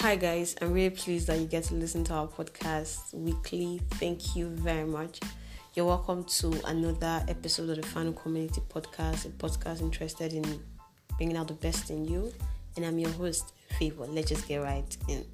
Hi, guys. I'm really pleased that you get to listen to our podcast weekly. Thank you very much. You're welcome to another episode of the Fan Community Podcast, a podcast interested in bringing out the best in you. And I'm your host, Favor. Let's just get right in.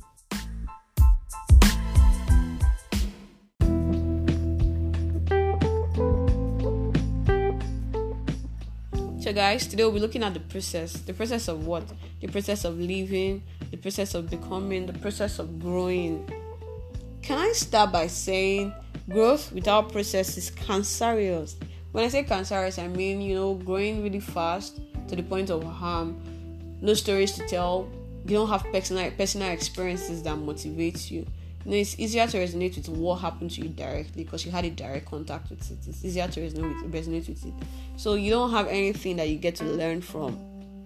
So, guys, today we'll be looking at the process. The process of what? The process of living, the process of becoming, the process of growing. Can I start by saying growth without process is cancerous? When I say cancerous, I mean, you know, growing really fast to the point of harm, no stories to tell, you don't have personal, personal experiences that motivate you you know, it's easier to resonate with what happened to you directly because you had a direct contact with it. It's easier to resonate with, resonate with it. So you don't have anything that you get to learn from,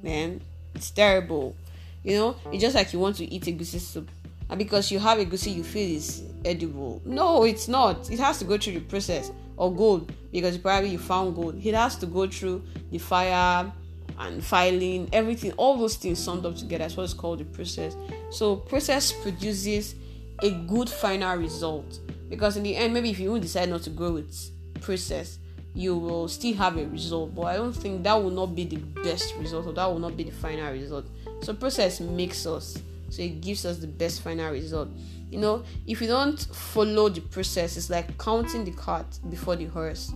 man. It's terrible. You know, it's just like you want to eat egusi soup. And because you have egusi you feel it's edible. No, it's not. It has to go through the process. Or gold, because probably you found gold. It has to go through the fire and filing, everything, all those things summed up together. That's what it's called the process. So process produces a good final result because in the end maybe if you decide not to go with process you will still have a result but i don't think that will not be the best result or that will not be the final result so process makes us. So it gives us the best final result. You know if you don't follow the process it's like counting the cart before the horse.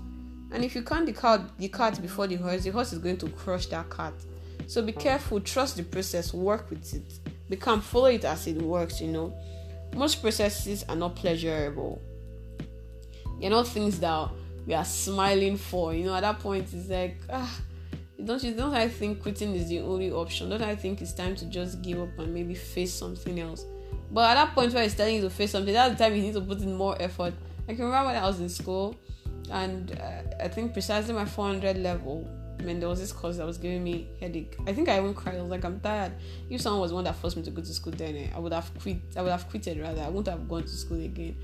And if you count the cart the cart before the horse the horse is going to crush that cart. So be careful trust the process work with it. Become follow it as it works you know. Most processes are not pleasurable. They're not things that we are smiling for. You know, at that point, it's like, ah, don't you don't I think quitting is the only option? Don't I think it's time to just give up and maybe face something else? But at that point where it's telling you to face something, that's the time you need to put in more effort. I can remember when I was in school, and uh, I think precisely my 400 level, when there was this course that was giving me headache. I think I even cried. I was like, I'm tired. If someone was one that forced me to go to school, then eh, I would have quit. I would have quitted rather. I wouldn't have gone to school again.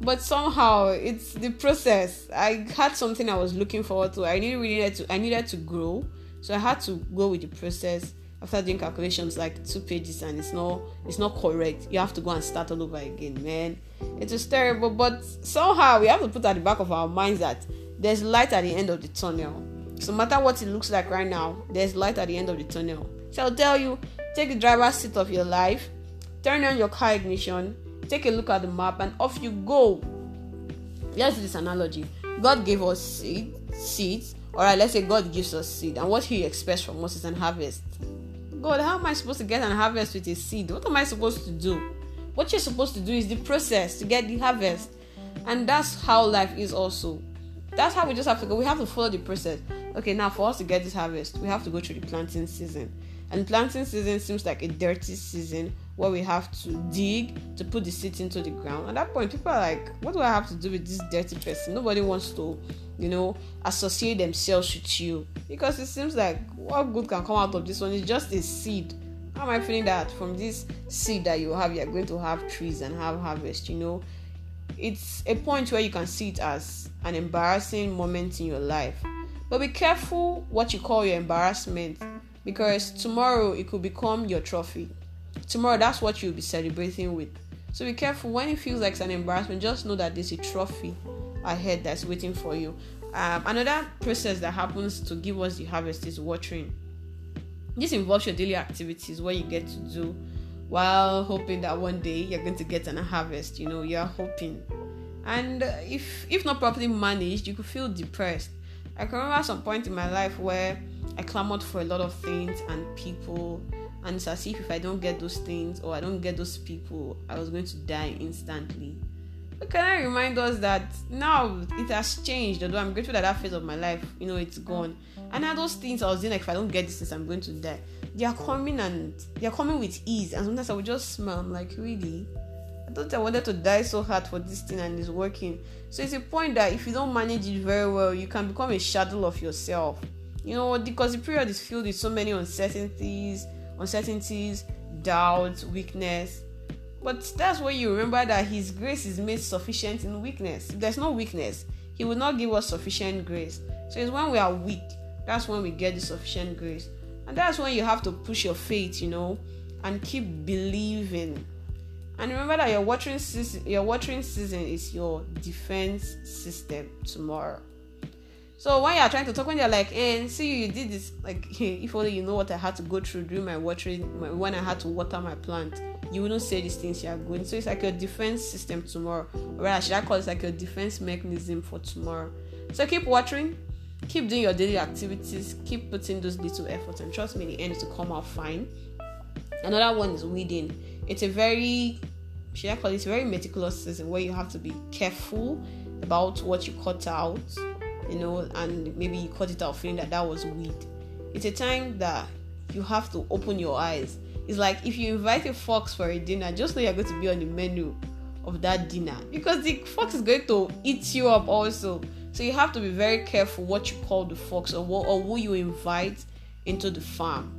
But somehow it's the process. I had something I was looking forward to. I really needed to. I needed to grow, so I had to go with the process. After doing calculations like two pages and it's not it's not correct, you have to go and start all over again, man. It was terrible, but somehow we have to put at the back of our minds that there's light at the end of the tunnel so no matter what it looks like right now, there's light at the end of the tunnel. So I'll tell you, take the driver's seat of your life, turn on your car ignition, take a look at the map, and off you go. Let's do this analogy. God gave us seed, seeds. Alright, let's say God gives us seed, and what He expects from us is an harvest. God, how am I supposed to get an harvest with a seed? What am I supposed to do? What you're supposed to do is the process to get the harvest. And that's how life is also. That's how we just have to go. We have to follow the process okay, now for us to get this harvest, we have to go through the planting season. And planting season seems like a dirty season where we have to dig to put the seed into the ground. At that point, people are like, what do I have to do with this dirty person? Nobody wants to, you know, associate themselves with you because it seems like what good can come out of this one is just a seed. How am I feeling that from this seed that you have, you're going to have trees and have harvest, you know? It's a point where you can see it as an embarrassing moment in your life but be careful what you call your embarrassment because tomorrow it could become your trophy. Tomorrow, that's what you'll be celebrating with. So be careful when it feels like it's an embarrassment, just know that there's a trophy ahead that's waiting for you. Um, another process that happens to give us the harvest is watering. This involves your daily activities, what you get to do while hoping that one day you're going to get an harvest. You know, you're hoping. And if if not properly managed, you could feel depressed I can remember some point in my life where I clamored for a lot of things and people, and it's as if if I don't get those things or I don't get those people, I was going to die instantly. Can I remind us that now it has changed, although I'm grateful that that phase of my life, you know, it's gone. And now those things I was doing, like if I don't get this I'm going to die. They are coming and they are coming with ease, and sometimes I would just smile. I'm like, really? I thought I wanted to die so hard for this thing and it's working. So it's a point that if you don't manage it very well, you can become a shadow of yourself. You know, because the period is filled with so many uncertainties, uncertainties, doubts, weakness. But that's where you remember that His grace is made sufficient in weakness. If there's no weakness, He will not give us sufficient grace. So it's when we are weak, that's when we get the sufficient grace. And that's when you have to push your faith, you know, and keep believing And remember that your watering season, your watering season is your defense system tomorrow. So when you're trying to talk, when you're like, "And eh, see you, you did this," like, if only you know what I had to go through during my watering, when I had to water my plant, you wouldn't say these things you are going. So it's like a defense system tomorrow, or rather, should I call it like a defense mechanism for tomorrow? So keep watering, keep doing your daily activities, keep putting those little efforts, and trust me, the end is to come out fine. Another one is weeding. It's a very, should I call it, very meticulous season where you have to be careful about what you cut out you know, and maybe you cut it out feeling that that was weed. It's a time that you have to open your eyes. It's like if you invite a fox for a dinner, just know you're going to be on the menu of that dinner because the fox is going to eat you up also. So you have to be very careful what you call the fox or, what, or who you invite into the farm,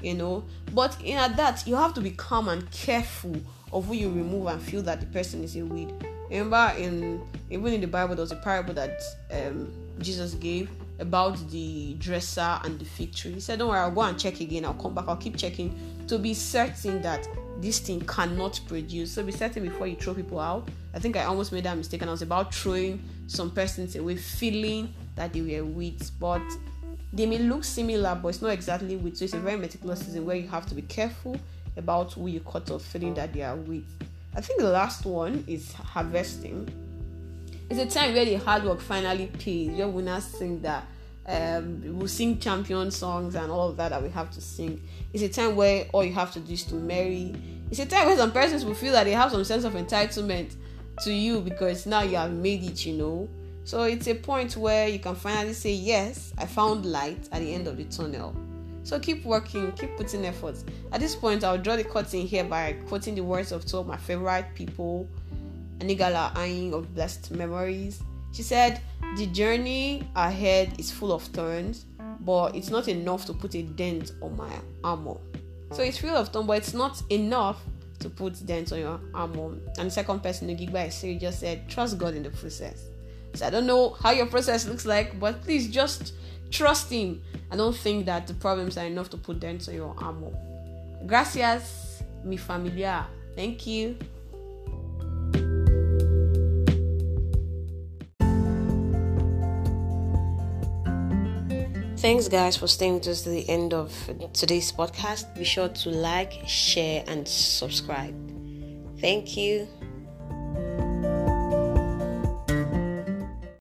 you know. But in that, you have to be calm and careful of who you remove and feel that the person is a weed. Remember, in even in the Bible, there was a parable that um, Jesus gave about the dresser and the fig tree. He said, Don't worry, I'll go and check again. I'll come back. I'll keep checking to be certain that this thing cannot produce. So be certain before you throw people out. I think I almost made that mistake and I was about throwing some persons away, feeling that they were weeds. But they may look similar, but it's not exactly weeds. So it's a very meticulous season where you have to be careful about who you cut off, feeling that they are weeds. I think the last one is harvesting it's a time where the hard work finally pays. Where not sing that um, we'll sing champion songs and all of that that we have to sing. It's a time where all you have to do is to marry. It's a time where some persons will feel that they have some sense of entitlement to you because now you have made it, you know. So it's a point where you can finally say, Yes, I found light at the end of the tunnel. So keep working, keep putting efforts. At this point, I'll draw the curtain here by quoting the words of two of my favorite people Anigala Ayin of Blessed Memories. She said, The journey ahead is full of thorns, but it's not enough to put a dent on my armor. So it's full of thorns, but it's not enough to put dent on your armor. And the second person, Nugigba Siri, just said, Trust God in the process. So I don't know how your process looks like, but please just trust Him. I don't think that the problems are enough to put dents on your armor. Gracias, mi familia. Thank you. Thanks, guys, for staying with us to the end of today's podcast. Be sure to like, share, and subscribe. Thank you.